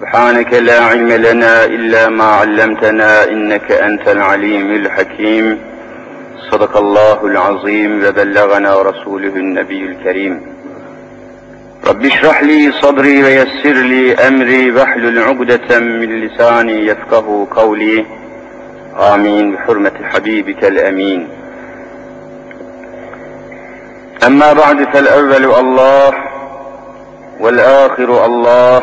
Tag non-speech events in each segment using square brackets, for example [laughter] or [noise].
سبحانك لا علم لنا إلا ما علمتنا إنك أنت العليم الحكيم. صدق الله العظيم وبلغنا رسوله النبي الكريم. رب اشرح لي صدري ويسر لي أمري واحلل عقدة من لساني يفقه قولي. آمين. بحرمة حبيبك الأمين. أما بعد فالأول الله والآخر الله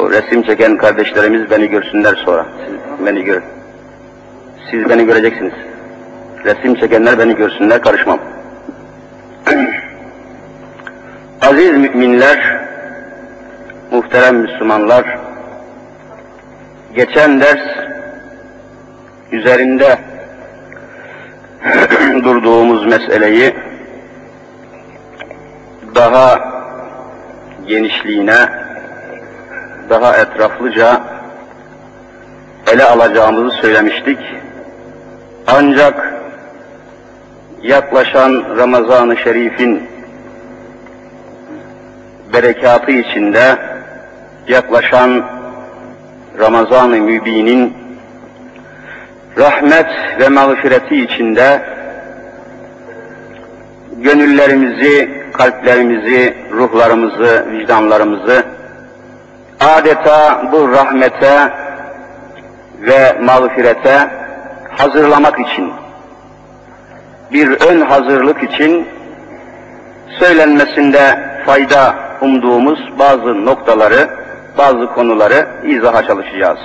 O resim çeken kardeşlerimiz beni görsünler sonra. Siz beni görün. Siz beni göreceksiniz. Resim çekenler beni görsünler, karışmam. [clears throat] Aziz müminler, muhterem Müslümanlar, geçen ders üzerinde [clears throat] durduğumuz meseleyi daha genişliğine, daha etraflıca ele alacağımızı söylemiştik. Ancak yaklaşan Ramazan-ı Şerif'in berekatı içinde yaklaşan Ramazan-ı Mübin'in rahmet ve mağfireti içinde gönüllerimizi, kalplerimizi, ruhlarımızı, vicdanlarımızı adeta bu rahmete ve mağfirete hazırlamak için, bir ön hazırlık için söylenmesinde fayda umduğumuz bazı noktaları, bazı konuları izaha çalışacağız.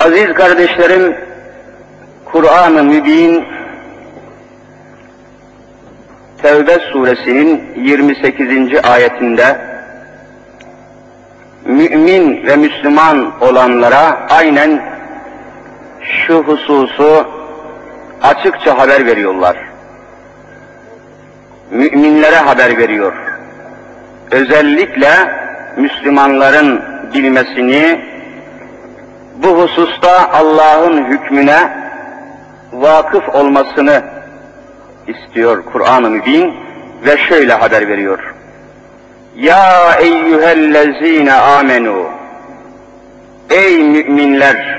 Aziz kardeşlerim, Kur'an-ı Mübin Tevbe suresinin 28. ayetinde mümin ve Müslüman olanlara aynen şu hususu açıkça haber veriyorlar. Müminlere haber veriyor. Özellikle Müslümanların bilmesini, bu hususta Allah'ın hükmüne vakıf olmasını istiyor Kur'an-ı Mübin ve şöyle haber veriyor. Ya eyyühellezine amenu. Ey müminler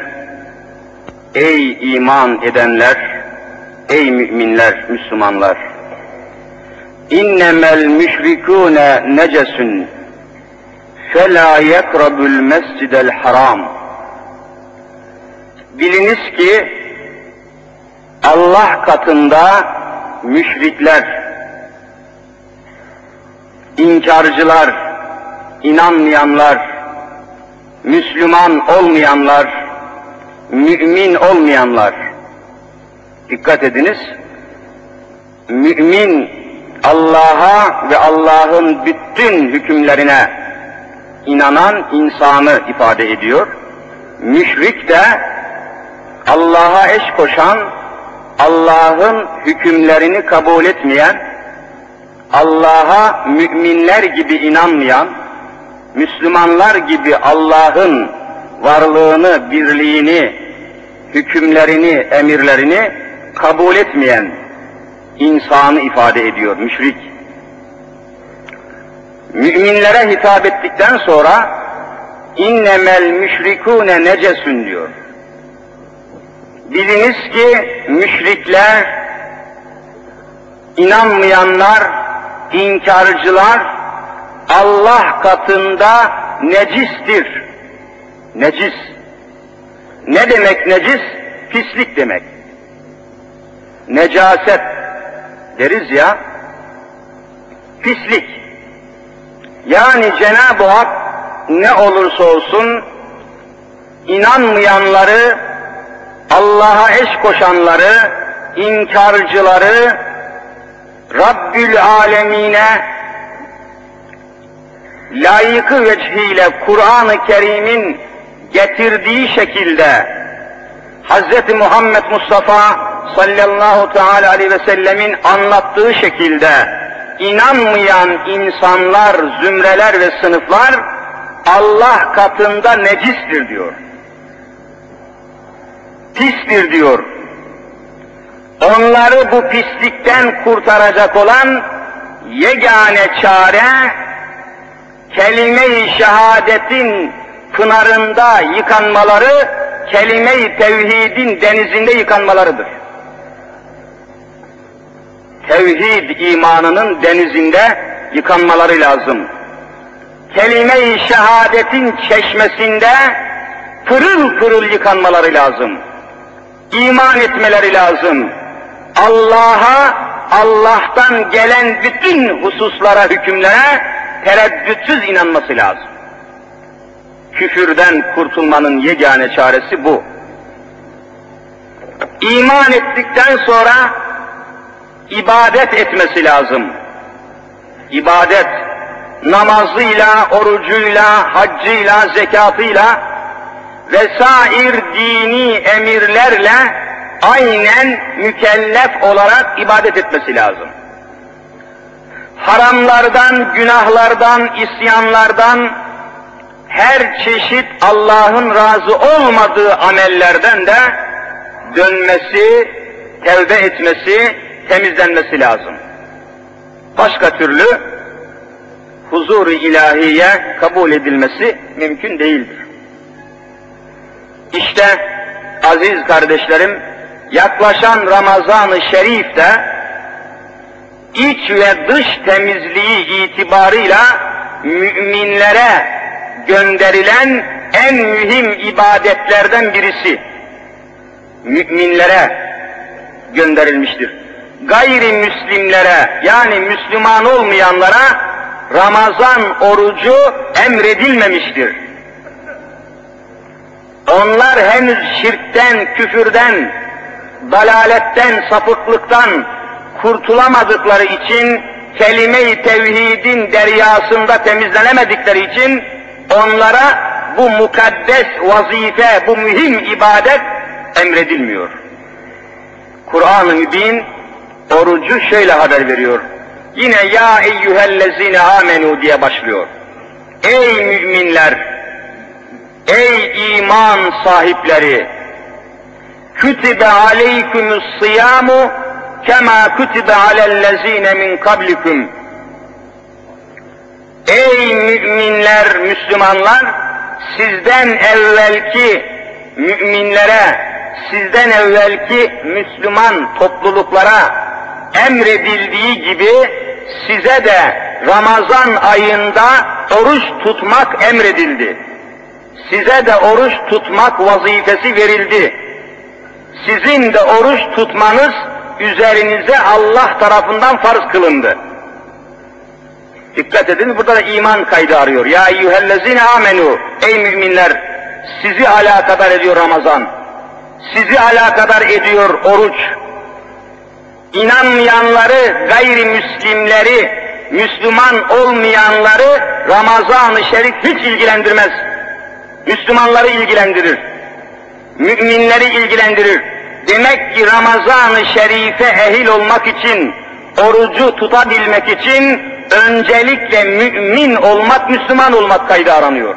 Ey iman edenler Ey müminler, Müslümanlar. İnnemel müşrikûne necesun. Fela yekrabül mescidel haram. Biliniz ki Allah katında müşrikler, inkarcılar, inanmayanlar, Müslüman olmayanlar, mümin olmayanlar, dikkat ediniz, mümin Allah'a ve Allah'ın bütün hükümlerine inanan insanı ifade ediyor. Müşrik de Allah'a eş koşan, Allah'ın hükümlerini kabul etmeyen, Allah'a müminler gibi inanmayan, Müslümanlar gibi Allah'ın varlığını, birliğini, hükümlerini, emirlerini kabul etmeyen insanı ifade ediyor müşrik. Müminlere hitap ettikten sonra innemel müşrikûne necesun diyor. Biliniz ki müşrikler, inanmayanlar, inkarcılar Allah katında necistir. Necis. Ne demek necis? Pislik demek. necaset deriz ya, pislik. Yani Cenab-ı Hak ne olursa olsun inanmayanları, Allah'a eş koşanları, inkarcıları Rabbül Alemine layıkı vecihiyle Kur'an-ı Kerim'in getirdiği şekilde Hz. Muhammed Mustafa sallallahu teala aleyhi ve sellemin anlattığı şekilde inanmayan insanlar, zümreler ve sınıflar Allah katında necistir diyor. Pistir diyor. Onları bu pislikten kurtaracak olan yegane çare kelime-i şehadetin pınarında yıkanmaları, kelime-i tevhidin denizinde yıkanmalarıdır. Tevhid imanının denizinde yıkanmaları lazım. Kelime-i şehadetin çeşmesinde pırıl pırıl yıkanmaları lazım. İman etmeleri lazım. Allah'a, Allah'tan gelen bütün hususlara, hükümlere tereddütsüz inanması lazım. Küfürden kurtulmanın yegane çaresi bu. İman ettikten sonra ibadet etmesi lazım. İbadet, namazıyla, orucuyla, haccıyla, zekatıyla vesair dini emirlerle aynen mükellef olarak ibadet etmesi lazım. Haramlardan, günahlardan, isyanlardan, her çeşit Allah'ın razı olmadığı amellerden de dönmesi, tevbe etmesi, temizlenmesi lazım. Başka türlü huzur-u ilahiye kabul edilmesi mümkün değildir. İşte aziz kardeşlerim, yaklaşan Ramazan-ı Şerif'te iç ve dış temizliği itibarıyla müminlere gönderilen en mühim ibadetlerden birisi. Müminlere gönderilmiştir. Gayrimüslimlere yani Müslüman olmayanlara Ramazan orucu emredilmemiştir. Onlar henüz şirkten, küfürden, dalaletten, sapıklıktan kurtulamadıkları için, kelime-i tevhidin deryasında temizlenemedikleri için onlara bu mukaddes vazife, bu mühim ibadet emredilmiyor. Kur'an-ı Mübin orucu şöyle haber veriyor. Yine ya eyyühellezine amenu diye başlıyor. Ey müminler, ey iman sahipleri, kütübe aleykümüs sıyamu kema kütübe alellezine min kablikum. Ey müminler, Müslümanlar, sizden evvelki müminlere, sizden evvelki Müslüman topluluklara emredildiği gibi size de Ramazan ayında oruç tutmak emredildi. Size de oruç tutmak vazifesi verildi. Sizin de oruç tutmanız üzerinize Allah tarafından farz kılındı. Dikkat edin burada da iman kaydı arıyor. Ya eyyühellezine amenu. Ey müminler sizi alakadar ediyor Ramazan. Sizi alakadar ediyor oruç. İnanmayanları, gayrimüslimleri, Müslüman olmayanları Ramazan-ı Şerif hiç ilgilendirmez. Müslümanları ilgilendirir. Müminleri ilgilendirir. Demek ki Ramazan-ı Şerif'e ehil olmak için, orucu tutabilmek için öncelikle mümin olmak, Müslüman olmak kaydı aranıyor.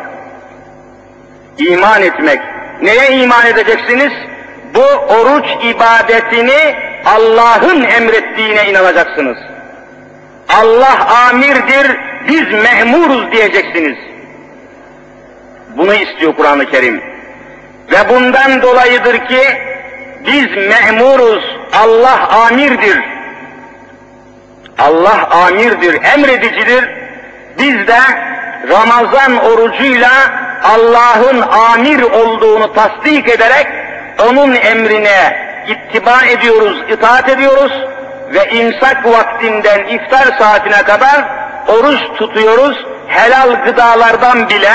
İman etmek. Neye iman edeceksiniz? Bu oruç ibadetini Allah'ın emrettiğine inanacaksınız. Allah amirdir, biz memuruz diyeceksiniz. Bunu istiyor Kur'an-ı Kerim. Ve bundan dolayıdır ki biz memuruz, Allah amirdir. Allah amirdir, emredicidir. Biz de Ramazan orucuyla Allah'ın amir olduğunu tasdik ederek onun emrine ittiba ediyoruz, itaat ediyoruz ve imsak vaktinden iftar saatine kadar oruç tutuyoruz. Helal gıdalardan bile,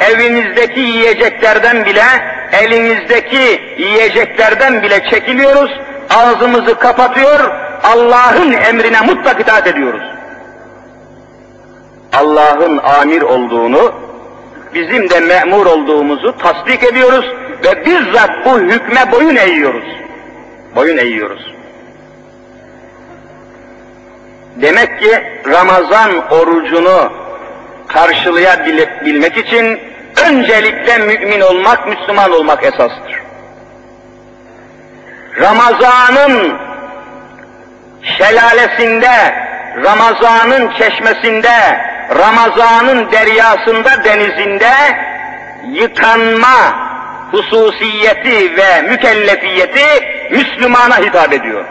evimizdeki yiyeceklerden bile, elimizdeki yiyeceklerden bile çekiliyoruz. Ağzımızı kapatıyor, Allah'ın emrine mutlak itaat ediyoruz. Allah'ın amir olduğunu, bizim de memur olduğumuzu tasdik ediyoruz ve bizzat bu hükme boyun eğiyoruz. Boyun eğiyoruz. Demek ki Ramazan orucunu karşılayabilmek için öncelikle mümin olmak, Müslüman olmak esastır. Ramazanın şelalesinde, Ramazanın çeşmesinde, Ramazanın deryasında, denizinde yıkanma hususiyeti ve mükellefiyeti Müslümana hitap ediyor.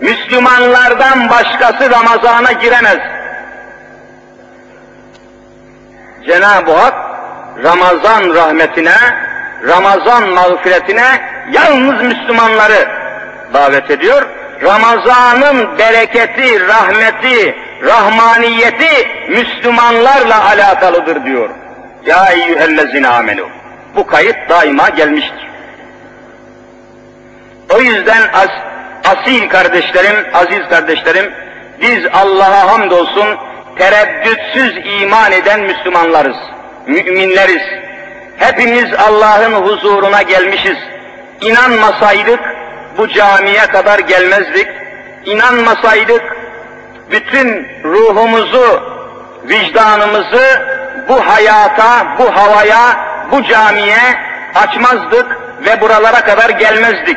Müslümanlardan başkası Ramazan'a giremez. Cenab-ı Hak Ramazan rahmetine, Ramazan mağfiretine yalnız Müslümanları davet ediyor. Ramazanın bereketi, rahmeti, rahmaniyeti Müslümanlarla alakalıdır diyor. Ya eyyühellezine amenu. Bu kayıt daima gelmiştir. O yüzden as, asil kardeşlerim, aziz kardeşlerim, biz Allah'a hamdolsun tereddütsüz iman eden Müslümanlarız, müminleriz. Hepimiz Allah'ın huzuruna gelmişiz. İnanmasaydık bu camiye kadar gelmezdik. İnanmasaydık bütün ruhumuzu, vicdanımızı bu hayata, bu havaya, bu camiye açmazdık ve buralara kadar gelmezdik.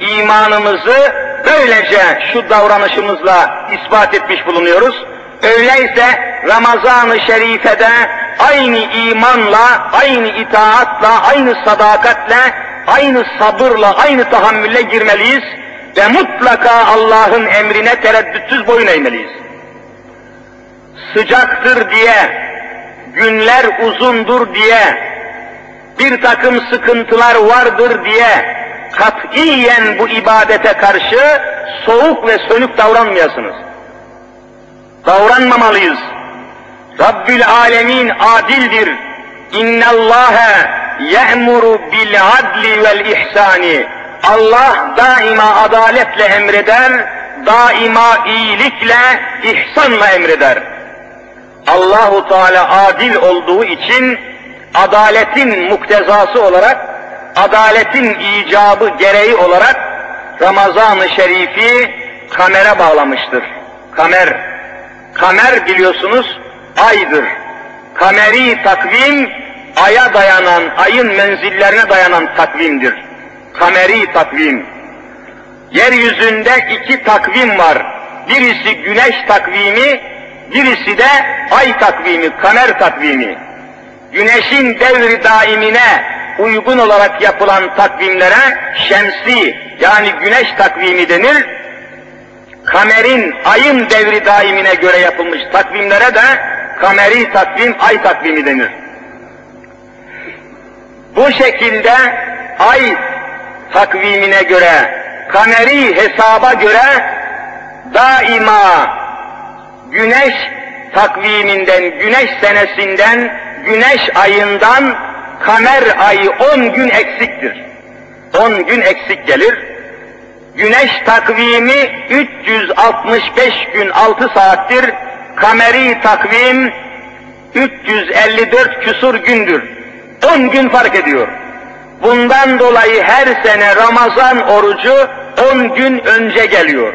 İmanımızı böylece şu davranışımızla ispat etmiş bulunuyoruz. Öyleyse Ramazan-ı Şerife'de aynı imanla, aynı itaatla, aynı sadakatle, aynı sabırla, aynı tahammülle girmeliyiz ve mutlaka Allah'ın emrine tereddütsüz boyun eğmeliyiz. Sıcaktır diye, günler uzundur diye, bir takım sıkıntılar vardır diye katiyen bu ibadete karşı soğuk ve sönük davranmayasınız. Davranmamalıyız. Rabbül Alemin adildir. İnna Allahe ye'muru bil adli vel ihsani. Allah daima adaletle emreder, daima iyilikle, ihsanla emreder. Allahu Teala adil olduğu için adaletin muktezası olarak, adaletin icabı gereği olarak Ramazan-ı Şerif'i kamera bağlamıştır. Kamer, kamer biliyorsunuz aydır. Kameri takvim, aya dayanan, ayın menzillerine dayanan takvimdir. Kameri takvim. Yeryüzünde iki takvim var. Birisi güneş takvimi, birisi de ay takvimi, kamer takvimi güneşin devri daimine uygun olarak yapılan takvimlere şemsi yani güneş takvimi denir. Kamerin ayın devri daimine göre yapılmış takvimlere de kameri takvim, ay takvimi denir. Bu şekilde ay takvimine göre, kameri hesaba göre daima güneş takviminden, güneş senesinden güneş ayından kamer ayı 10 gün eksiktir. 10 gün eksik gelir. Güneş takvimi 365 gün 6 saattir. Kameri takvim 354 küsur gündür. 10 gün fark ediyor. Bundan dolayı her sene Ramazan orucu 10 gün önce geliyor.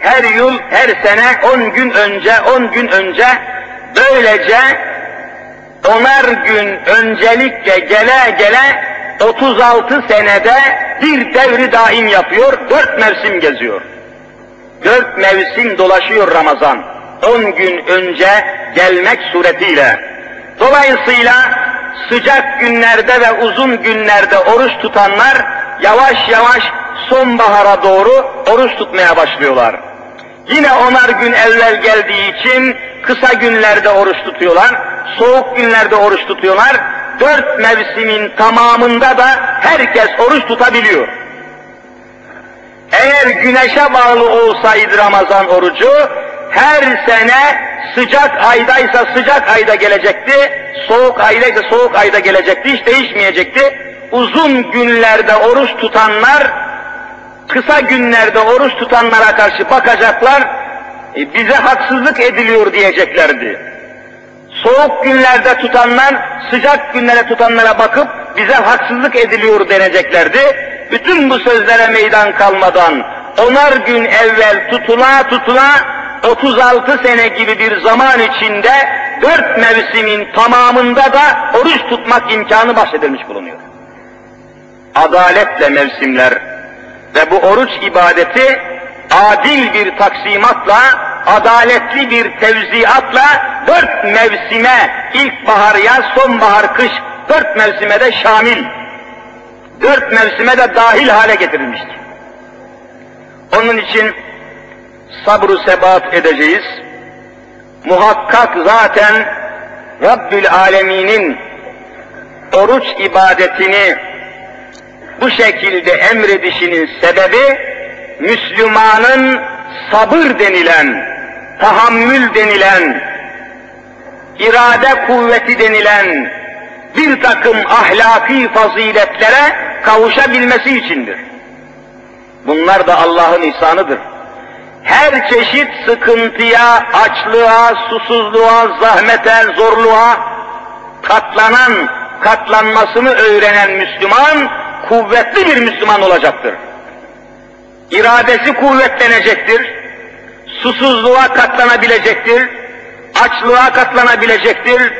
Her yıl, her sene 10 gün önce, 10 gün önce böylece onar gün öncelikle gele gele 36 senede bir devri daim yapıyor, dört mevsim geziyor. Dört mevsim dolaşıyor Ramazan. On gün önce gelmek suretiyle. Dolayısıyla sıcak günlerde ve uzun günlerde oruç tutanlar yavaş yavaş sonbahara doğru oruç tutmaya başlıyorlar. Yine onar gün evvel geldiği için kısa günlerde oruç tutuyorlar, soğuk günlerde oruç tutuyorlar. Dört mevsimin tamamında da herkes oruç tutabiliyor. Eğer güneşe bağlı olsaydı Ramazan orucu, her sene sıcak aydaysa sıcak ayda gelecekti, soğuk aydaysa soğuk ayda gelecekti, hiç değişmeyecekti. Uzun günlerde oruç tutanlar, kısa günlerde oruç tutanlara karşı bakacaklar, e, bize haksızlık ediliyor diyeceklerdi. Soğuk günlerde tutanlar, sıcak günlere tutanlara bakıp bize haksızlık ediliyor deneceklerdi. Bütün bu sözlere meydan kalmadan onar gün evvel tutula tutula 36 sene gibi bir zaman içinde dört mevsimin tamamında da oruç tutmak imkanı bahşedilmiş bulunuyor. Adaletle mevsimler ve bu oruç ibadeti adil bir taksimatla, adaletli bir tevziatla dört mevsime, ilkbahar, yaz, sonbahar, kış, dört mevsime de şamil, dört mevsime de dahil hale getirilmiştir. Onun için sabru sebat edeceğiz. Muhakkak zaten Rabbül Alemin'in oruç ibadetini bu şekilde emredişinin sebebi Müslümanın sabır denilen, tahammül denilen, irade kuvveti denilen bir takım ahlaki faziletlere kavuşabilmesi içindir. Bunlar da Allah'ın ihsanıdır. Her çeşit sıkıntıya, açlığa, susuzluğa, zahmete, zorluğa katlanan, katlanmasını öğrenen Müslüman, kuvvetli bir Müslüman olacaktır. İradesi kuvvetlenecektir, susuzluğa katlanabilecektir, açlığa katlanabilecektir,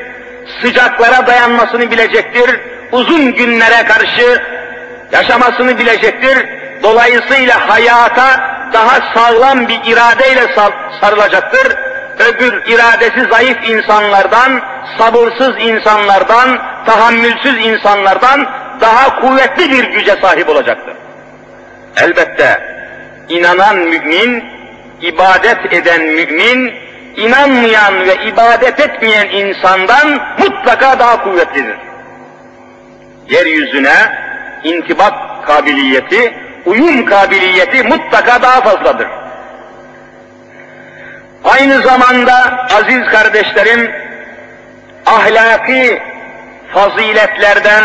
sıcaklara dayanmasını bilecektir, uzun günlere karşı yaşamasını bilecektir. Dolayısıyla hayata daha sağlam bir iradeyle sarılacaktır. Öbür iradesi zayıf insanlardan, sabırsız insanlardan, tahammülsüz insanlardan daha kuvvetli bir güce sahip olacaktır. Elbette inanan mümin, ibadet eden mümin, inanmayan ve ibadet etmeyen insandan mutlaka daha kuvvetlidir. Yeryüzüne intibak kabiliyeti, uyum kabiliyeti mutlaka daha fazladır. Aynı zamanda aziz kardeşlerim, ahlaki faziletlerden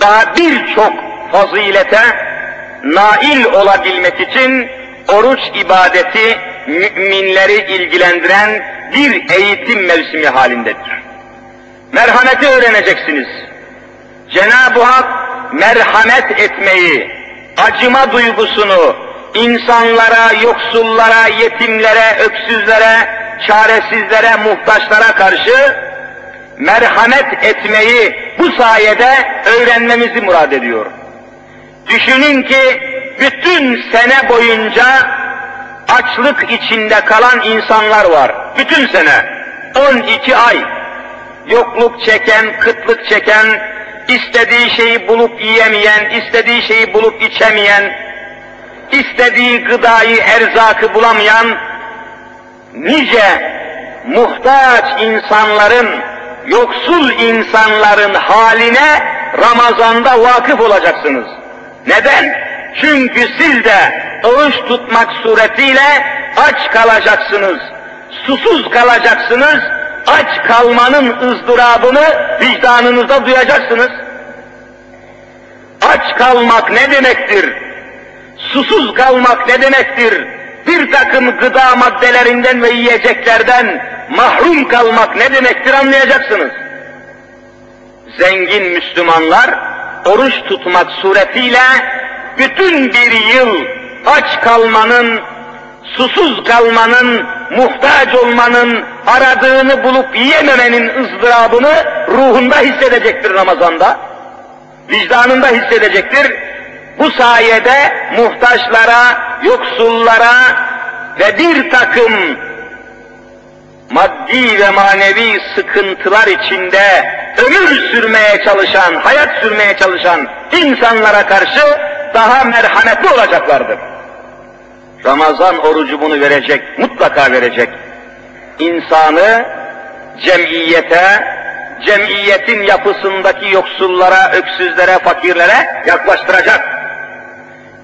daha birçok fazilete nail olabilmek için oruç ibadeti müminleri ilgilendiren bir eğitim mevsimi halindedir. Merhameti öğreneceksiniz. Cenab-ı Hak merhamet etmeyi, acıma duygusunu insanlara, yoksullara, yetimlere, öksüzlere, çaresizlere, muhtaçlara karşı merhamet etmeyi bu sayede öğrenmemizi murad ediyor. Düşünün ki bütün sene boyunca açlık içinde kalan insanlar var. Bütün sene. 12 ay. Yokluk çeken, kıtlık çeken, istediği şeyi bulup yiyemeyen, istediği şeyi bulup içemeyen, istediği gıdayı, erzakı bulamayan nice muhtaç insanların, yoksul insanların haline Ramazan'da vakıf olacaksınız. Neden? Çünkü siz de oruç tutmak suretiyle aç kalacaksınız, susuz kalacaksınız, aç kalmanın ızdırabını vicdanınızda duyacaksınız. Aç kalmak ne demektir? Susuz kalmak ne demektir? Bir takım gıda maddelerinden ve yiyeceklerden mahrum kalmak ne demektir anlayacaksınız. Zengin Müslümanlar oruç tutmak suretiyle bütün bir yıl aç kalmanın, susuz kalmanın, muhtaç olmanın, aradığını bulup yiyememenin ızdırabını ruhunda hissedecektir Ramazan'da. Vicdanında hissedecektir. Bu sayede muhtaçlara, yoksullara ve bir takım maddi ve manevi sıkıntılar içinde ömür sürmeye çalışan, hayat sürmeye çalışan insanlara karşı daha merhametli olacaklardır. Ramazan orucu bunu verecek, mutlaka verecek. İnsanı cemiyete, cemiyetin yapısındaki yoksullara, öksüzlere, fakirlere yaklaştıracak.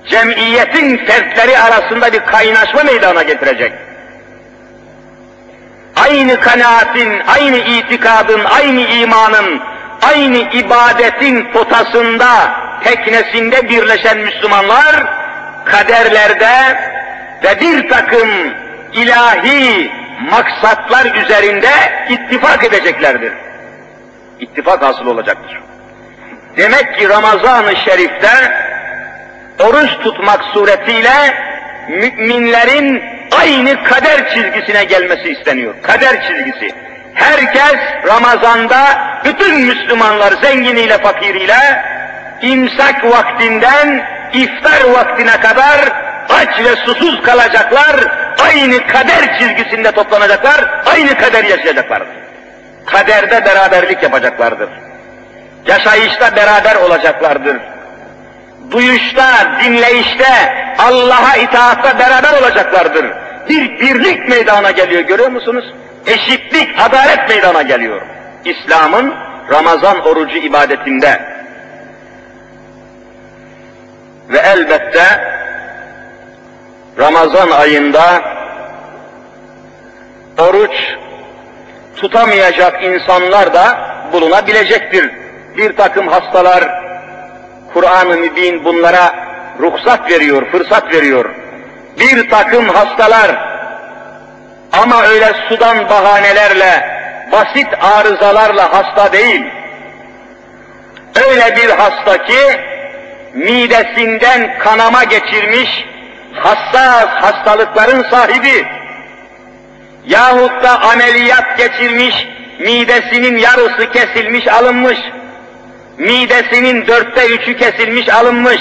cemiyetin fertleri arasında bir kaynaşma meydana getirecek. Aynı kanaatin, aynı itikadın, aynı imanın, aynı ibadetin potasında, teknesinde birleşen Müslümanlar, kaderlerde ve bir takım ilahi maksatlar üzerinde ittifak edeceklerdir. İttifak hasıl olacaktır. Demek ki Ramazan-ı Şerif'te oruç tutmak suretiyle müminlerin aynı kader çizgisine gelmesi isteniyor. Kader çizgisi. Herkes Ramazan'da bütün Müslümanlar zenginiyle fakiriyle imsak vaktinden iftar vaktine kadar aç ve susuz kalacaklar, aynı kader çizgisinde toplanacaklar, aynı kader yaşayacaklardır. Kaderde beraberlik yapacaklardır. Yaşayışta beraber olacaklardır. Duyuşta, dinleyişte, Allah'a itaatta beraber olacaklardır. Bir birlik meydana geliyor görüyor musunuz? Eşitlik, adalet meydana geliyor. İslam'ın Ramazan orucu ibadetinde. Ve elbette Ramazan ayında oruç tutamayacak insanlar da bulunabilecektir. Bir takım hastalar, Kur'an-ı Mübin bunlara ruhsat veriyor, fırsat veriyor. Bir takım hastalar ama öyle sudan bahanelerle, basit arızalarla hasta değil. Öyle bir hasta ki midesinden kanama geçirmiş, hassas hastalıkların sahibi yahut da ameliyat geçirmiş, midesinin yarısı kesilmiş alınmış, midesinin dörtte üçü kesilmiş alınmış,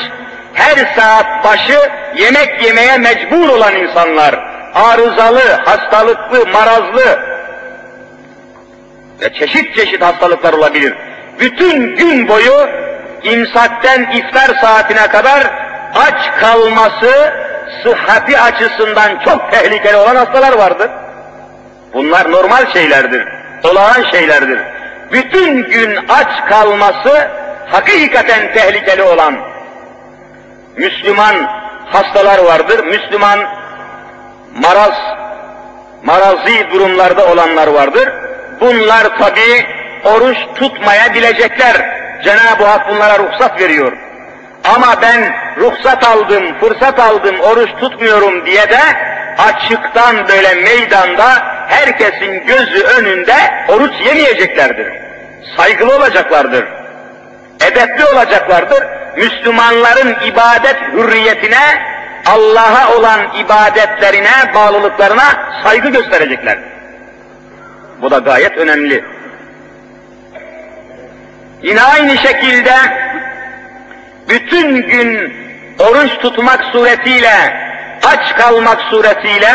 her saat başı yemek yemeye mecbur olan insanlar, arızalı, hastalıklı, marazlı ve çeşit çeşit hastalıklar olabilir. Bütün gün boyu imsakten iftar saatine kadar aç kalması sıhhati açısından çok tehlikeli olan hastalar vardır. Bunlar normal şeylerdir, olağan şeylerdir. Bütün gün aç kalması hakikaten tehlikeli olan Müslüman hastalar vardır. Müslüman maraz, marazi durumlarda olanlar vardır. Bunlar tabi oruç tutmaya bilecekler. Cenab-ı Hak bunlara ruhsat veriyor. Ama ben ruhsat aldım, fırsat aldım, oruç tutmuyorum diye de açıktan böyle meydanda herkesin gözü önünde oruç yemeyeceklerdir. Saygılı olacaklardır. Edepli olacaklardır. Müslümanların ibadet hürriyetine, Allah'a olan ibadetlerine, bağlılıklarına saygı göstereceklerdir. Bu da gayet önemli. Yine aynı şekilde bütün gün oruç tutmak suretiyle, aç kalmak suretiyle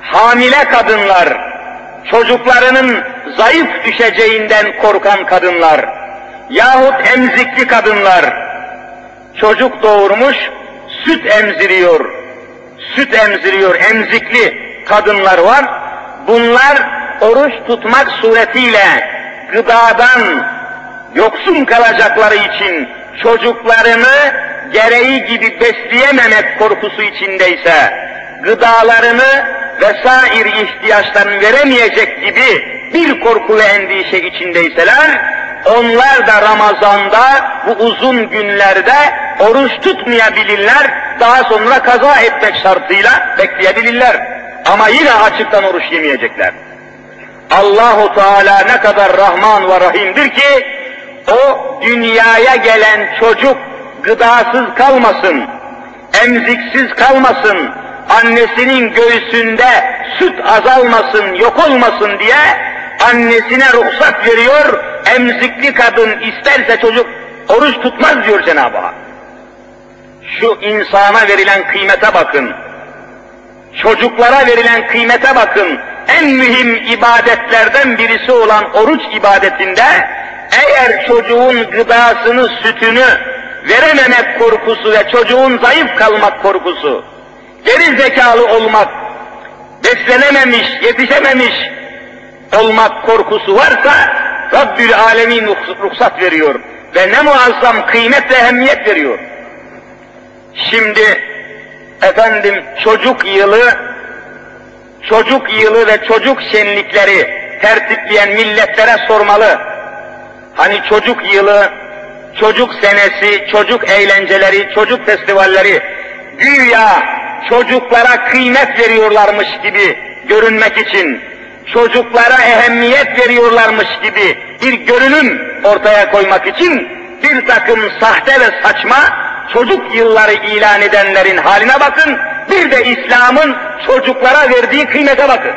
hamile kadınlar, çocuklarının zayıf düşeceğinden korkan kadınlar yahut emzikli kadınlar çocuk doğurmuş, süt emziriyor, süt emziriyor, emzikli kadınlar var. Bunlar oruç tutmak suretiyle gıdadan yoksun kalacakları için çocuklarını gereği gibi besleyememek korkusu içindeyse, gıdalarını vesair ihtiyaçlarını veremeyecek gibi bir korku ve endişe içindeyseler, onlar da Ramazan'da bu uzun günlerde oruç tutmayabilirler, daha sonra kaza etmek şartıyla bekleyebilirler. Ama yine açıktan oruç yemeyecekler. Allahu Teala ne kadar Rahman ve Rahim'dir ki o dünyaya gelen çocuk gıdasız kalmasın, emziksiz kalmasın, annesinin göğsünde süt azalmasın, yok olmasın diye annesine ruhsat veriyor, emzikli kadın isterse çocuk oruç tutmaz diyor Cenab-ı Hak. Şu insana verilen kıymete bakın. Çocuklara verilen kıymete bakın. En mühim ibadetlerden birisi olan oruç ibadetinde eğer çocuğun gıdasını, sütünü verememek korkusu ve çocuğun zayıf kalmak korkusu, geri zekalı olmak, beslenememiş, yetişememiş olmak korkusu varsa Rabbül Alemin ruhsat veriyor ve ne muazzam kıymet ve ehemmiyet veriyor. Şimdi efendim çocuk yılı, çocuk yılı ve çocuk şenlikleri tertipleyen milletlere sormalı. Hani çocuk yılı, çocuk senesi, çocuk eğlenceleri, çocuk festivalleri güya çocuklara kıymet veriyorlarmış gibi görünmek için, çocuklara ehemmiyet veriyorlarmış gibi bir görünüm ortaya koymak için bir takım sahte ve saçma çocuk yılları ilan edenlerin haline bakın, bir de İslam'ın çocuklara verdiği kıymete bakın.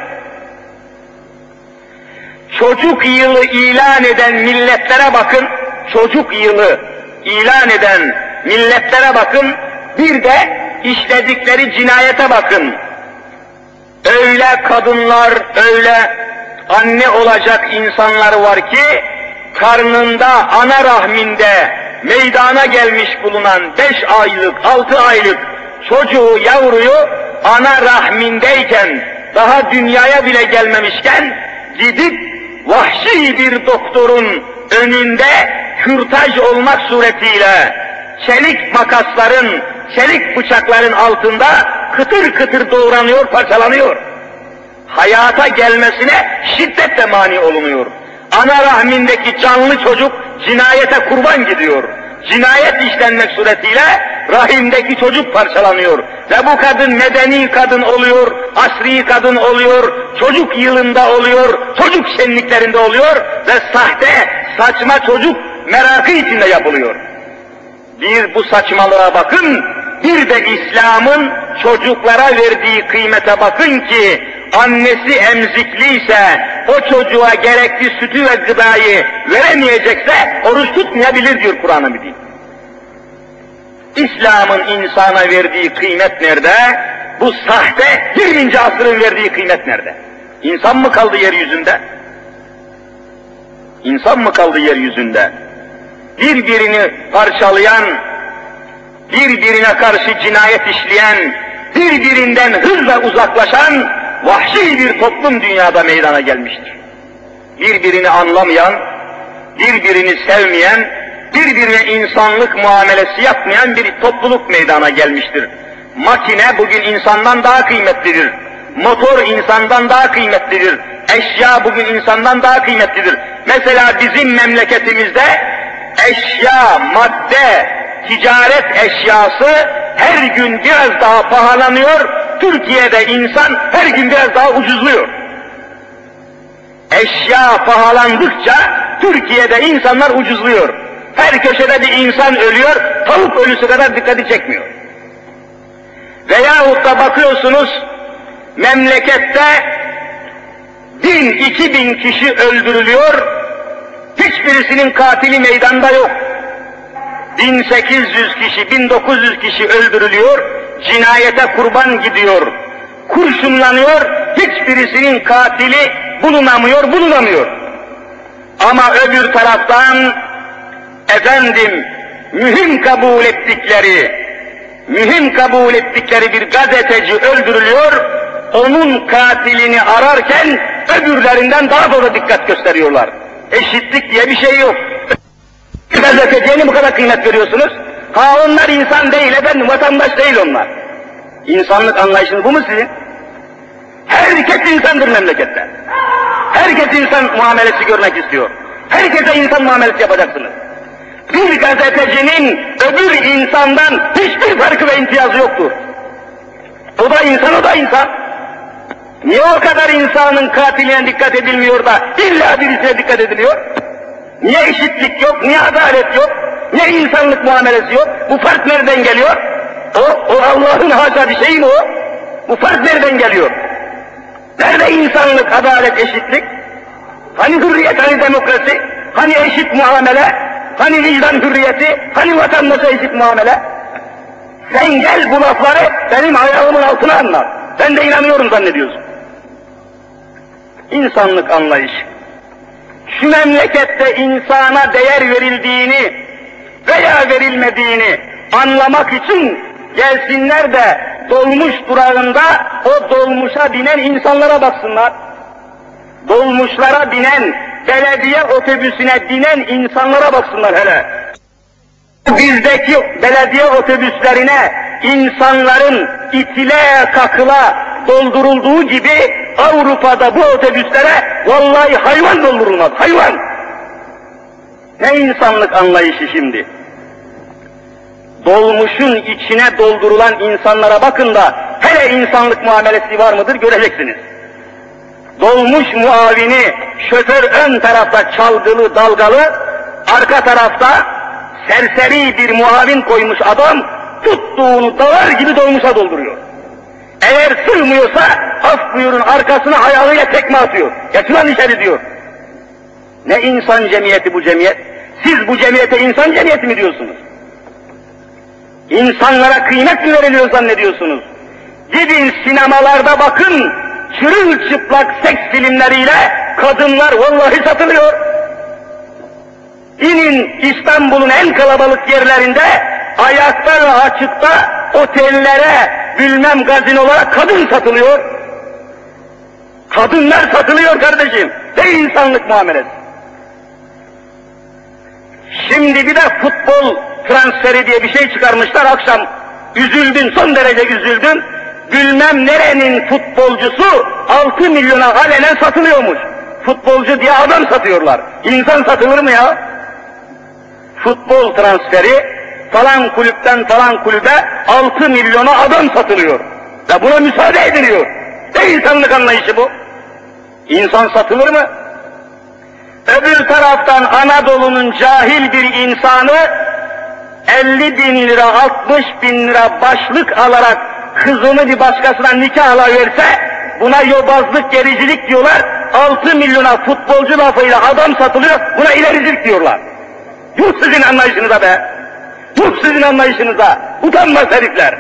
Çocuk yılı ilan eden milletlere bakın, çocuk yılı ilan eden milletlere bakın, bir de işledikleri cinayete bakın. Öyle kadınlar, öyle anne olacak insanlar var ki, karnında, ana rahminde meydana gelmiş bulunan beş aylık, altı aylık çocuğu, yavruyu ana rahmindeyken, daha dünyaya bile gelmemişken, gidip vahşi bir doktorun önünde kürtaj olmak suretiyle çelik makasların, çelik bıçakların altında kıtır kıtır doğranıyor, parçalanıyor. Hayata gelmesine şiddetle mani olunuyor. Ana rahmindeki canlı çocuk cinayete kurban gidiyor. Cinayet işlenmek suretiyle rahimdeki çocuk parçalanıyor. Ve bu kadın medeni kadın oluyor, asri kadın oluyor, çocuk yılında oluyor, çocuk şenliklerinde oluyor ve sahte, saçma çocuk merakı içinde yapılıyor. Bir bu saçmalığa bakın, bir de İslam'ın çocuklara verdiği kıymete bakın ki annesi emzikliyse o çocuğa gerekli sütü ve gıdayı veremeyecekse oruç tutmayabilir diyor Kur'an-ı Mübin. İslam'ın insana verdiği kıymet nerede? Bu sahte 20. asrın verdiği kıymet nerede? İnsan mı kaldı yeryüzünde? İnsan mı kaldı yeryüzünde? Birbirini parçalayan, birbirine karşı cinayet işleyen, birbirinden hızla uzaklaşan vahşi bir toplum dünyada meydana gelmiştir. Birbirini anlamayan, birbirini sevmeyen, birbirine insanlık muamelesi yapmayan bir topluluk meydana gelmiştir. Makine bugün insandan daha kıymetlidir. Motor insandan daha kıymetlidir. Eşya bugün insandan daha kıymetlidir. Mesela bizim memleketimizde eşya, madde, ticaret eşyası her gün biraz daha pahalanıyor. Türkiye'de insan her gün biraz daha ucuzluyor. Eşya pahalandıkça Türkiye'de insanlar ucuzluyor. Her köşede bir insan ölüyor, tavuk ölüsü kadar dikkati çekmiyor. Veyahut da bakıyorsunuz, memlekette bin, iki bin kişi öldürülüyor, hiçbirisinin katili meydanda yok. 1800 kişi, 1900 kişi öldürülüyor, cinayete kurban gidiyor, kurşunlanıyor, hiçbirisinin katili bulunamıyor, bulunamıyor. Ama öbür taraftan efendim mühim kabul ettikleri, mühim kabul ettikleri bir gazeteci öldürülüyor, onun katilini ararken öbürlerinden daha fazla dikkat gösteriyorlar. Eşitlik diye bir şey yok. Niye bu kadar kıymet veriyorsunuz? Ha onlar insan değil efendim, vatandaş değil onlar. İnsanlık anlayışınız bu mu sizin? Herkes insandır memlekette. Herkes insan muamelesi görmek istiyor. Herkese insan muamelesi yapacaksınız. Bir gazetecinin öbür insandan hiçbir farkı ve imtiyazı yoktur. O da insan, o da insan. Niye o kadar insanın katiline dikkat edilmiyor da illa birisine dikkat ediliyor? Niye eşitlik yok, niye adalet yok, niye insanlık muamelesi yok? Bu fark nereden geliyor? O, o Allah'ın haşa bir şey mi o? Bu fark nereden geliyor? Nerede insanlık, adalet, eşitlik? Hani hürriyet, hani demokrasi, hani eşit muamele, hani vicdan hürriyeti, hani vatandaşa eşit muamele? Sen gel bu lafları benim ayağımın altına anlat. Ben de inanıyorum zannediyorsun. İnsanlık anlayışı. Şu memlekette insana değer verildiğini veya verilmediğini anlamak için gelsinler de dolmuş durağında o dolmuşa binen insanlara baksınlar. Dolmuşlara binen, belediye otobüsüne binen insanlara baksınlar hele. Bizdeki belediye otobüslerine insanların itile kakıla doldurulduğu gibi Avrupa'da bu otobüslere vallahi hayvan doldurulmaz, hayvan. Ne insanlık anlayışı şimdi? Dolmuşun içine doldurulan insanlara bakın da hele insanlık muamelesi var mıdır göreceksiniz. Dolmuş muavini şoför ön tarafta çalgılı dalgalı, arka tarafta serseri bir muavin koymuş adam tuttuğunu davar gibi dolmuşa dolduruyor. Eğer sığmıyorsa af buyurun arkasına ayağıyla tekme atıyor. Geç lan içeri diyor. Ne insan cemiyeti bu cemiyet? Siz bu cemiyete insan cemiyeti mi diyorsunuz? İnsanlara kıymet mi veriliyor zannediyorsunuz? Gidin sinemalarda bakın, çırılçıplak seks filmleriyle kadınlar vallahi satılıyor. İnin İstanbul'un en kalabalık yerlerinde ayakta ve açıkta otellere bilmem gazinolara kadın satılıyor. Kadınlar satılıyor kardeşim. Ne insanlık muamelesi. Şimdi bir de futbol transferi diye bir şey çıkarmışlar akşam. Üzüldüm, son derece üzüldüm. Bilmem nerenin futbolcusu 6 milyona alenen satılıyormuş. Futbolcu diye adam satıyorlar. İnsan satılır mı ya? Futbol transferi falan kulüpten falan kulübe 6 milyona adam satılıyor. Ve buna müsaade ediliyor. Ne insanlık anlayışı bu? İnsan satılır mı? Öbür taraftan Anadolu'nun cahil bir insanı 50 bin lira, 60 bin lira başlık alarak kızını bir başkasına nikahla verse buna yobazlık, gericilik diyorlar. 6 milyona futbolcu lafıyla adam satılıyor, buna ilericilik diyorlar. Yuh sizin anlayışınıza be! Yuh sizin anlayışınıza! Utanmaz herifler!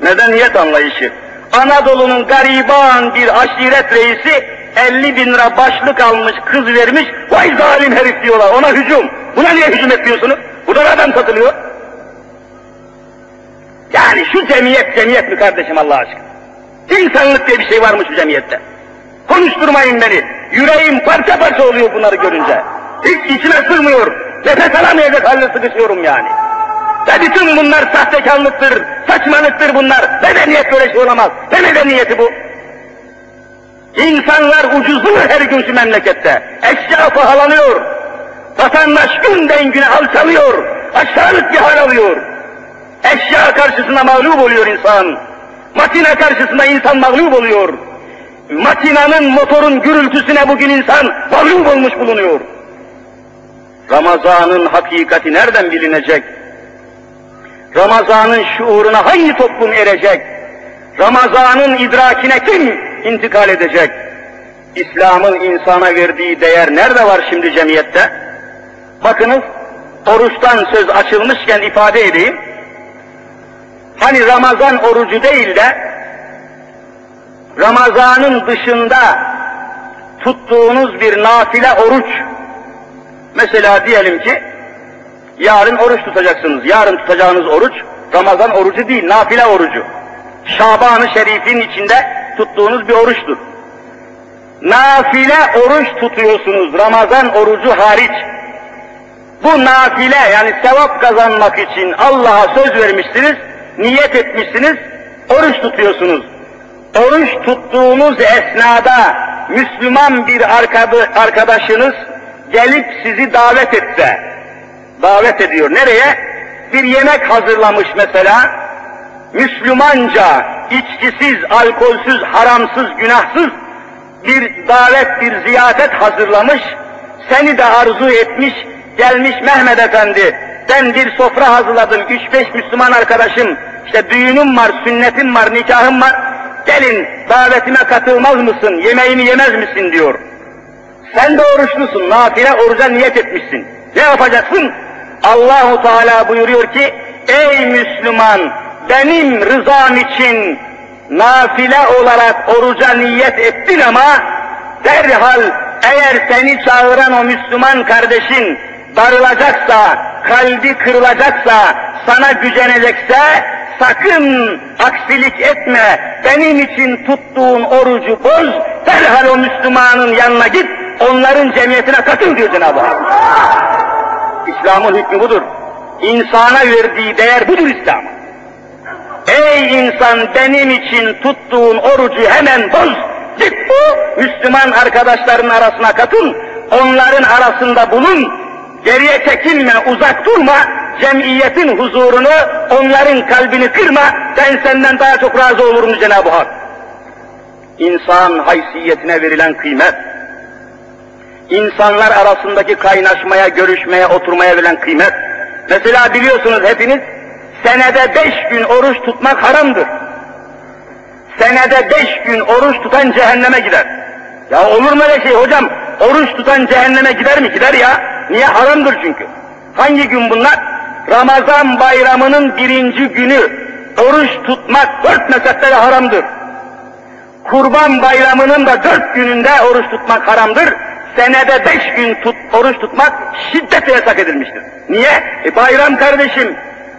Medeniyet anlayışı. Anadolu'nun gariban bir aşiret reisi 50 bin lira başlık almış, kız vermiş, vay zalim herif diyorlar, ona hücum. Buna niye hücum etmiyorsunuz? Bu da adam satılıyor. Yani şu cemiyet cemiyet mi kardeşim Allah aşkına? İnsanlık diye bir şey varmış şu cemiyette. Konuşturmayın beni. Yüreğim parça parça oluyor bunları görünce. Hiç içime sığmıyor. Nefes alamayacak halde sıkışıyorum yani. Ve bütün bunlar sahtekarlıktır, saçmalıktır bunlar. Medeniyet böyle şey olamaz. Ne medeniyeti bu? İnsanlar ucuzluyor her gün şu memlekette. Eşya pahalanıyor. Vatandaş günden güne alçalıyor. Aşağılık bir hal alıyor. Eşya karşısında mağlup oluyor insan. Makine karşısında insan mağlup oluyor. Makinanın, motorun gürültüsüne bugün insan mağlup olmuş bulunuyor. Ramazanın hakikati nereden bilinecek? Ramazanın şuuruna hangi toplum erecek? Ramazanın idrakine kim intikal edecek? İslam'ın insana verdiği değer nerede var şimdi cemiyette? Bakınız, oruçtan söz açılmışken ifade edeyim. Hani Ramazan orucu değil de, Ramazanın dışında tuttuğunuz bir nafile oruç, mesela diyelim ki, yarın oruç tutacaksınız. Yarın tutacağınız oruç, Ramazan orucu değil, nafile orucu. Şaban-ı Şerif'in içinde tuttuğunuz bir oruçtur. Nafile oruç tutuyorsunuz, Ramazan orucu hariç. Bu nafile yani sevap kazanmak için Allah'a söz vermişsiniz, niyet etmişsiniz, oruç tutuyorsunuz. Oruç tuttuğunuz esnada Müslüman bir arkadaşınız gelip sizi davet etse, davet ediyor. Nereye? Bir yemek hazırlamış mesela, Müslümanca, içkisiz, alkolsüz, haramsız, günahsız bir davet, bir ziyaret hazırlamış, seni de arzu etmiş, gelmiş Mehmet Efendi, ben bir sofra hazırladım, üç beş Müslüman arkadaşım, işte düğünüm var, sünnetim var, nikahım var, gelin davetime katılmaz mısın, yemeğimi yemez misin diyor. Sen de oruçlusun, nafile oruca niyet etmişsin. Ne yapacaksın? Allahu Teala buyuruyor ki, ey Müslüman, benim rızam için nafile olarak oruca niyet ettin ama derhal eğer seni çağıran o Müslüman kardeşin darılacaksa, kalbi kırılacaksa, sana gücenecekse sakın aksilik etme, benim için tuttuğun orucu boz, derhal o Müslümanın yanına git, onların cemiyetine katıl diyor Cenab-ı Hak. İslam'ın hükmü budur. İnsana verdiği değer budur İslam. Ey insan benim için tuttuğun orucu hemen boz. Git bu Müslüman arkadaşların arasına katıl. Onların arasında bulun. Geriye çekilme, uzak durma. Cemiyetin huzurunu, onların kalbini kırma. Ben senden daha çok razı olurum Cenab-ı Hak. İnsan haysiyetine verilen kıymet, insanlar arasındaki kaynaşmaya, görüşmeye, oturmaya verilen kıymet. Mesela biliyorsunuz hepiniz, senede beş gün oruç tutmak haramdır. Senede beş gün oruç tutan cehenneme gider. Ya olur mu öyle şey hocam? Oruç tutan cehenneme gider mi? Gider ya. Niye? Haramdır çünkü. Hangi gün bunlar? Ramazan bayramının birinci günü oruç tutmak dört mezhepte haramdır. Kurban bayramının da dört gününde oruç tutmak haramdır. Senede beş gün tut, oruç tutmak şiddetle yasak edilmiştir. Niye? E bayram kardeşim.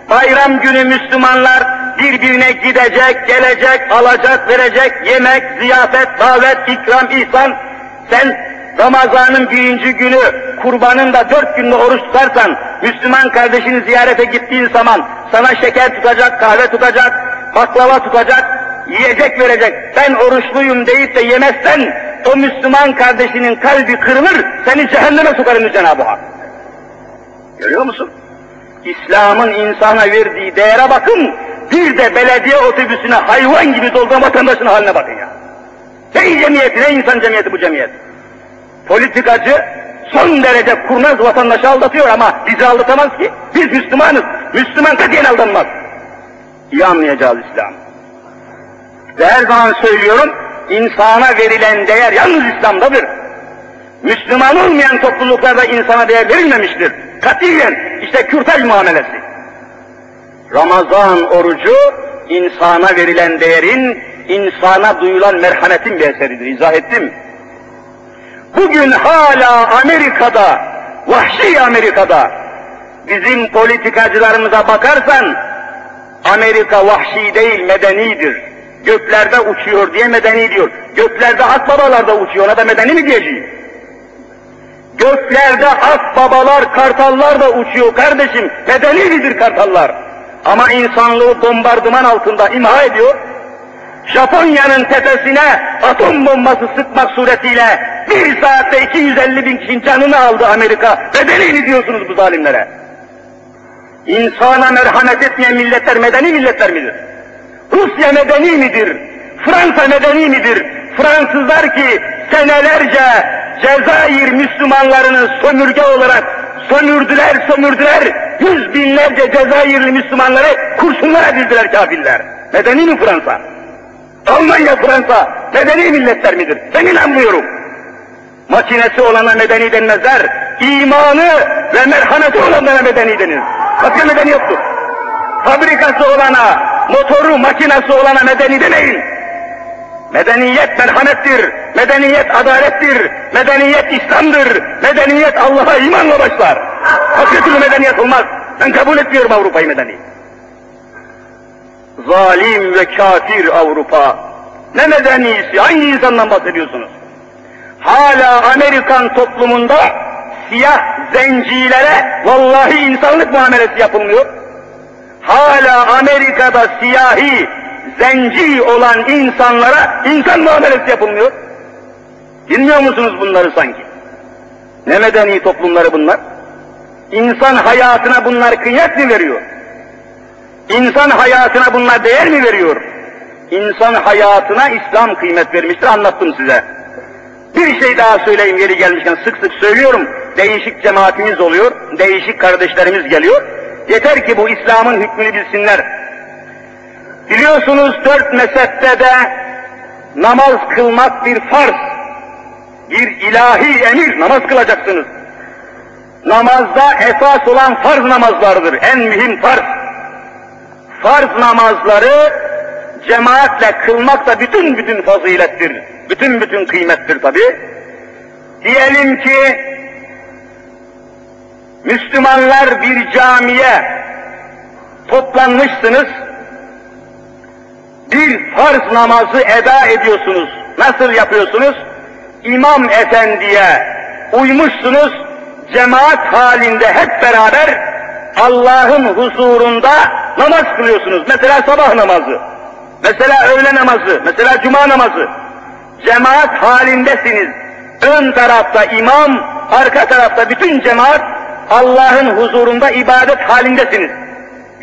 Bayram günü Müslümanlar birbirine gidecek, gelecek, alacak, verecek, yemek, ziyafet, davet, ikram, ihsan. Sen Ramazan'ın birinci günü, kurbanın da dört günde oruç tutarsan, Müslüman kardeşini ziyarete gittiğin zaman sana şeker tutacak, kahve tutacak, baklava tutacak, yiyecek verecek. Ben oruçluyum deyip de yemezsen, o Müslüman kardeşinin kalbi kırılır, seni cehenneme sokarım Cenab-ı Hak. Görüyor musun? İslam'ın insana verdiği değere bakın, bir de belediye otobüsüne hayvan gibi dolduran vatandaşın haline bakın ya. Ne cemiyeti, ne insan cemiyeti bu cemiyet. Politikacı son derece kurnaz vatandaşı aldatıyor ama bizi aldatamaz ki. Biz Müslümanız. Müslüman katiyen aldanmaz. İyi anlayacağız İslam. Ve her zaman söylüyorum, insana verilen değer yalnız İslam'dadır. Müslüman olmayan topluluklarda insana değer verilmemiştir. Katiyen işte kürtaj muamelesi. Ramazan orucu insana verilen değerin, insana duyulan merhametin bir eseridir. İzah ettim. Bugün hala Amerika'da, vahşi Amerika'da, bizim politikacılarımıza bakarsan, Amerika vahşi değil, medenidir. Göklerde uçuyor diye medeni diyor. Göklerde akbabalar da uçuyor, ona da medeni mi diyeceğim? Göklerde akbabalar, kartallar da uçuyor kardeşim, medenidir kartallar. Ama insanlığı bombardıman altında imha ediyor. Japonya'nın tepesine atom bombası sıkmak suretiyle bir saatte 250 bin kişinin canını aldı Amerika. Bedelini diyorsunuz bu zalimlere. İnsana merhamet etmeyen milletler medeni milletler midir? Rusya medeni midir? Fransa medeni midir? Fransızlar ki senelerce Cezayir Müslümanlarını sömürge olarak sömürdüler, sömürdüler. Yüz binlerce Cezayirli Müslümanları kurşunlara dizdiler kafirler. Medeni mi Fransa? Almanya, Fransa medeni milletler midir? Ben inanmıyorum. Makinesi olana medeni denmezler. İmanı ve merhameti olanlara medeni denir. Başka medeni yoktur. Fabrikası olana, motoru, makinesi olana medeni demeyin. Medeniyet merhamettir, medeniyet adalettir, medeniyet İslam'dır, medeniyet Allah'a imanla başlar. Başka türlü medeniyet olmaz. Ben kabul etmiyorum Avrupa'yı medeni. Zalim ve kafir Avrupa. Ne medenisi, hangi insandan bahsediyorsunuz? Hala Amerikan toplumunda siyah zencilere vallahi insanlık muamelesi yapılmıyor. Hala Amerika'da siyahi, zenci olan insanlara insan muamelesi yapılmıyor. Bilmiyor musunuz bunları sanki? Ne medeni toplumları bunlar? İnsan hayatına bunlar kıymet mi veriyor? İnsan hayatına bunlar değer mi veriyor? İnsan hayatına İslam kıymet vermiştir, anlattım size. Bir şey daha söyleyeyim yeri gelmişken sık sık söylüyorum. Değişik cemaatimiz oluyor, değişik kardeşlerimiz geliyor. Yeter ki bu İslam'ın hükmünü bilsinler. Biliyorsunuz dört mezhepte de namaz kılmak bir farz. Bir ilahi emir, namaz kılacaksınız. Namazda esas olan farz namazlardır, en mühim farz. Farz namazları cemaatle kılmak da bütün bütün fazilettir, bütün bütün kıymettir tabi. Diyelim ki Müslümanlar bir camiye toplanmışsınız, bir farz namazı eda ediyorsunuz. Nasıl yapıyorsunuz? İmam efendiye uymuşsunuz, cemaat halinde hep beraber Allah'ın huzurunda namaz kılıyorsunuz. Mesela sabah namazı, mesela öğle namazı, mesela cuma namazı. Cemaat halindesiniz. Ön tarafta imam, arka tarafta bütün cemaat Allah'ın huzurunda ibadet halindesiniz.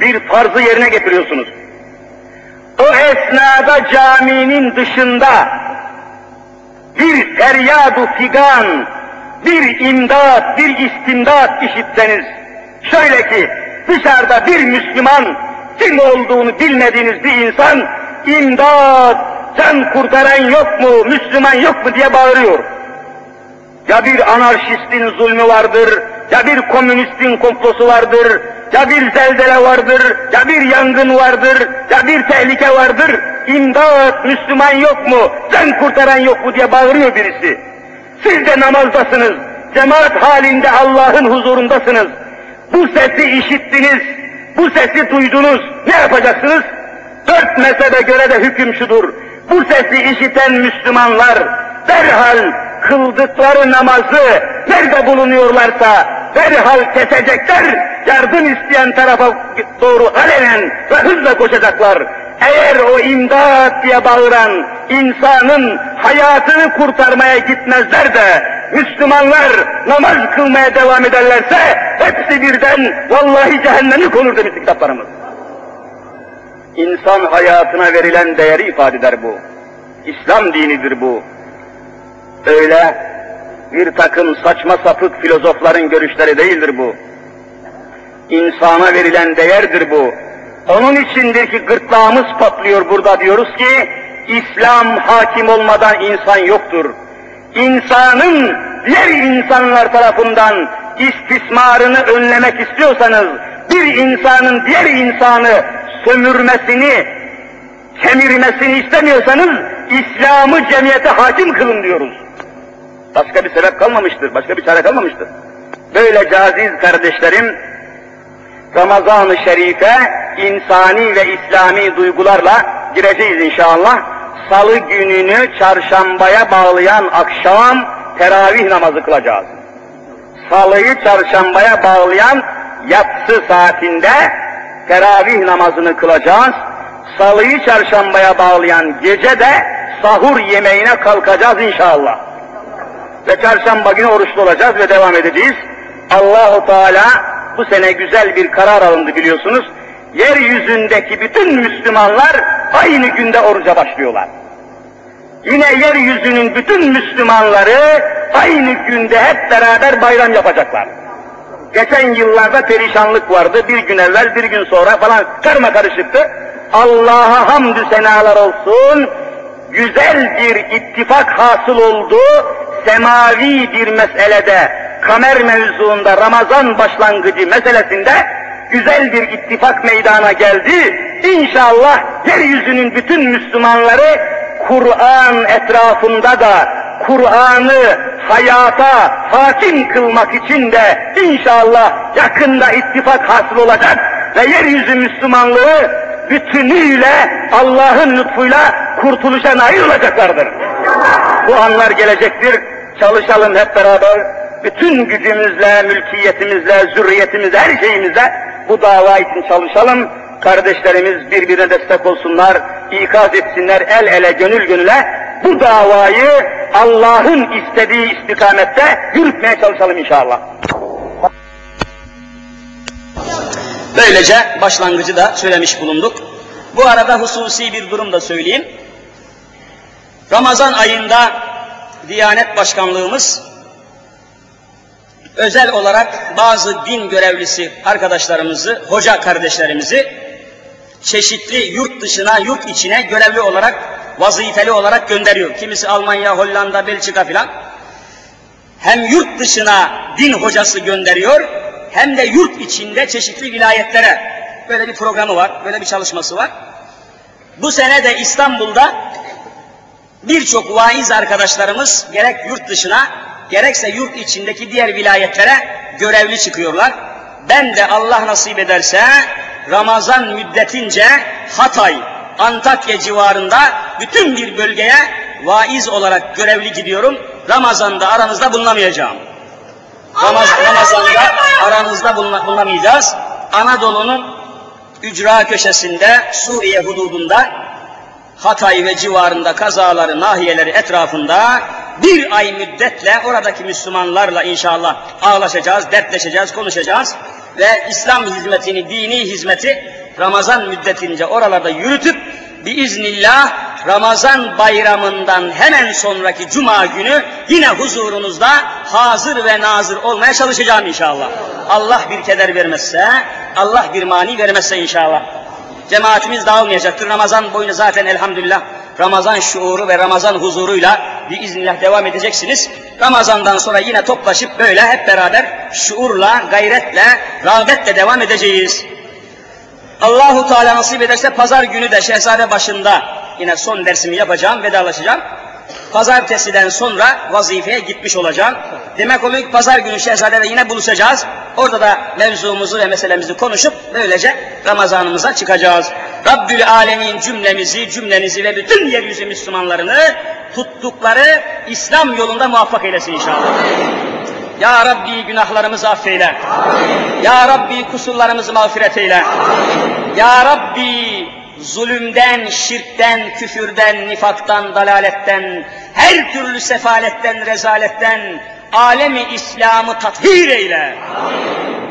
Bir farzı yerine getiriyorsunuz. O esnada caminin dışında bir feryadu figan, bir imdat, bir istimdat işitseniz, şöyle ki dışarıda bir Müslüman kim olduğunu bilmediğiniz bir insan imdat, can kurtaran yok mu, Müslüman yok mu diye bağırıyor. Ya bir anarşistin zulmü vardır, ya bir komünistin komplosu vardır, ya bir zelzele vardır, ya bir yangın vardır, ya bir tehlike vardır. İmdat, Müslüman yok mu, can kurtaran yok mu diye bağırıyor birisi. Siz de namazdasınız, cemaat halinde Allah'ın huzurundasınız. Bu sesi işittiniz, bu sesi duydunuz, ne yapacaksınız? Dört mezhebe göre de hüküm şudur. Bu sesi işiten Müslümanlar derhal kıldıkları namazı nerede bulunuyorlarsa derhal kesecekler, yardım isteyen tarafa doğru alenen ve hızla koşacaklar. Eğer o imdat diye bağıran insanın hayatını kurtarmaya gitmezler de Müslümanlar namaz kılmaya devam ederlerse hepsi birden vallahi cehennemi konur demiş kitaplarımız. İnsan hayatına verilen değeri ifade eder bu. İslam dinidir bu. Öyle bir takım saçma sapık filozofların görüşleri değildir bu. İnsana verilen değerdir bu. Onun içindir ki gırtlağımız patlıyor burada diyoruz ki, İslam hakim olmadan insan yoktur. İnsanın diğer insanlar tarafından istismarını önlemek istiyorsanız, bir insanın diğer insanı sömürmesini, kemirmesini istemiyorsanız, İslam'ı cemiyete hakim kılın diyoruz. Başka bir sebep kalmamıştır, başka bir çare kalmamıştır. Böylece aziz kardeşlerim, Ramazan-ı Şerif'e insani ve İslami duygularla gireceğiz inşallah. Salı gününü çarşambaya bağlayan akşam teravih namazı kılacağız. Salıyı çarşambaya bağlayan yatsı saatinde teravih namazını kılacağız. Salıyı çarşambaya bağlayan gece de sahur yemeğine kalkacağız inşallah. Ve çarşamba günü oruçlu olacağız ve devam edeceğiz. Allahu Teala bu sene güzel bir karar alındı biliyorsunuz. Yeryüzündeki bütün Müslümanlar aynı günde oruca başlıyorlar. Yine yeryüzünün bütün Müslümanları aynı günde hep beraber bayram yapacaklar. Geçen yıllarda perişanlık vardı. Bir gün evvel, bir gün sonra falan karma karışıktı. Allah'a hamdü senalar olsun. Güzel bir ittifak hasıl oldu. Semavi bir meselede, kamer mevzuunda Ramazan başlangıcı meselesinde güzel bir ittifak meydana geldi. İnşallah yeryüzünün bütün Müslümanları Kur'an etrafında da Kur'an'ı hayata hakim kılmak için de inşallah yakında ittifak hasıl olacak ve yeryüzü Müslümanlığı bütünüyle Allah'ın lütfuyla kurtuluşa nail olacaklardır. Bu anlar gelecektir. Çalışalım hep beraber. Bütün gücümüzle, mülkiyetimizle, zürriyetimizle, her şeyimizle bu dava için çalışalım. Kardeşlerimiz birbirine destek olsunlar, ikaz etsinler el ele, gönül gönüle. Bu davayı Allah'ın istediği istikamette yürütmeye çalışalım inşallah. Böylece başlangıcı da söylemiş bulunduk. Bu arada hususi bir durum da söyleyeyim. Ramazan ayında Diyanet Başkanlığımız özel olarak bazı din görevlisi arkadaşlarımızı, hoca kardeşlerimizi çeşitli yurt dışına, yurt içine görevli olarak, vazifeli olarak gönderiyor. Kimisi Almanya, Hollanda, Belçika filan. Hem yurt dışına din hocası gönderiyor, hem de yurt içinde çeşitli vilayetlere böyle bir programı var, böyle bir çalışması var. Bu sene de İstanbul'da birçok vaiz arkadaşlarımız gerek yurt dışına gerekse yurt içindeki diğer vilayetlere görevli çıkıyorlar. Ben de Allah nasip ederse Ramazan müddetince Hatay, Antakya civarında bütün bir bölgeye vaiz olarak görevli gidiyorum. Ramazan'da aranızda bulunamayacağım. Ramaz, Ramazan'da aranızda bulunamayacağız. Anadolu'nun ücra köşesinde Suriye hududunda Hatay ve civarında kazaları, nahiyeleri etrafında bir ay müddetle oradaki Müslümanlarla inşallah ağlaşacağız, dertleşeceğiz, konuşacağız ve İslam hizmetini, dini hizmeti Ramazan müddetince oralarda yürütüp biiznillah Ramazan bayramından hemen sonraki cuma günü yine huzurunuzda hazır ve nazır olmaya çalışacağım inşallah. Allah bir keder vermezse, Allah bir mani vermezse inşallah. Cemaatimiz dağılmayacaktır. Ramazan boyunca zaten elhamdülillah Ramazan şuuru ve Ramazan huzuruyla biiznillah devam edeceksiniz. Ramazandan sonra yine toplaşıp böyle hep beraber şuurla, gayretle, rağbetle devam edeceğiz. Allahu Teala nasip ederse pazar günü de Şehzade başında yine son dersimi yapacağım, vedalaşacağım. Pazartesiden sonra vazifeye gitmiş olacağım. Demek oluyor ki pazar günü Şehzade'de yine buluşacağız. Orada da mevzumuzu ve meselemizi konuşup böylece Ramazanımıza çıkacağız. Rabbül Alemin cümlemizi, cümlenizi ve bütün yeryüzü Müslümanlarını tuttukları İslam yolunda muvaffak eylesin inşallah. Ya Rabbi günahlarımızı affeyle. Ya Rabbi kusurlarımızı mağfiret eyle. Ya Rabbi zulümden, şirkten, küfürden, nifaktan, dalaletten, her türlü sefaletten, rezaletten, alemi İslam'ı tathir eyle.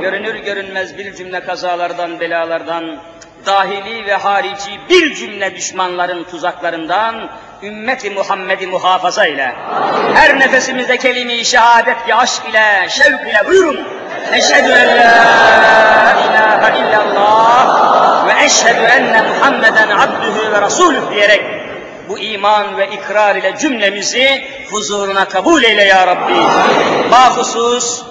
Görünür görünmez bir cümle kazalardan, belalardan, dahili ve harici bir cümle düşmanların tuzaklarından ümmeti Muhammed'i muhafaza ile. Her nefesimizde kelime-i şehadet ki aşk ile, şevk ile buyurun. Eşhedü en la ilahe illallah ve eşhedü enne Muhammeden abdühü ve rasulüh diyerek bu iman ve ikrar ile cümlemizi huzuruna kabul eyle ya Rabbi. Bahusus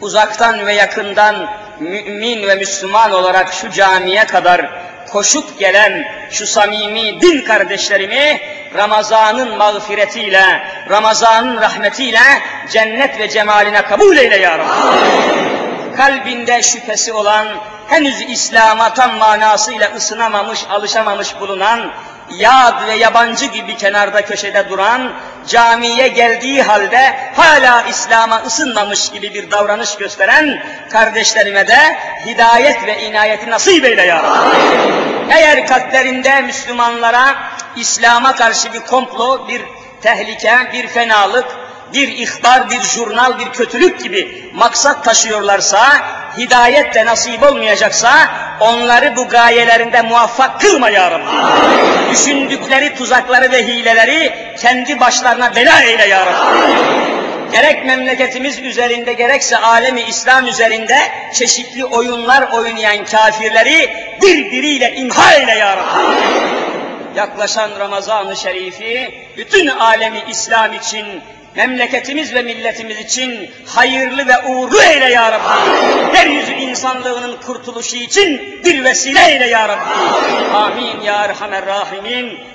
uzaktan ve yakından mümin ve Müslüman olarak şu camiye kadar koşup gelen şu samimi din kardeşlerimi Ramazan'ın mağfiretiyle, Ramazan'ın rahmetiyle cennet ve cemaline kabul eyle ya Rabbi. Kalbinde şüphesi olan, henüz İslam'a tam manasıyla ısınamamış, alışamamış bulunan, yad ve yabancı gibi kenarda köşede duran, camiye geldiği halde hala İslam'a ısınmamış gibi bir davranış gösteren kardeşlerime de hidayet ve inayeti nasip eyle ya. Eğer kalplerinde Müslümanlara İslam'a karşı bir komplo, bir tehlike, bir fenalık, bir ihbar, bir jurnal, bir kötülük gibi maksat taşıyorlarsa, hidayet de nasip olmayacaksa, onları bu gayelerinde muvaffak kılma ya Rabbi. Düşündükleri tuzakları ve hileleri kendi başlarına bela eyle ya Rabbi. Gerek memleketimiz üzerinde gerekse alemi İslam üzerinde çeşitli oyunlar oynayan kafirleri birbiriyle imha eyle ya Rabbi. Yaklaşan Ramazan-ı Şerif'i bütün alemi İslam için memleketimiz ve milletimiz için hayırlı ve uğurlu eyle ya Rabbi. Yeryüzü insanlığının kurtuluşu için bir vesile eyle ya Rabbi. Amin ya Erhamer Rahimin.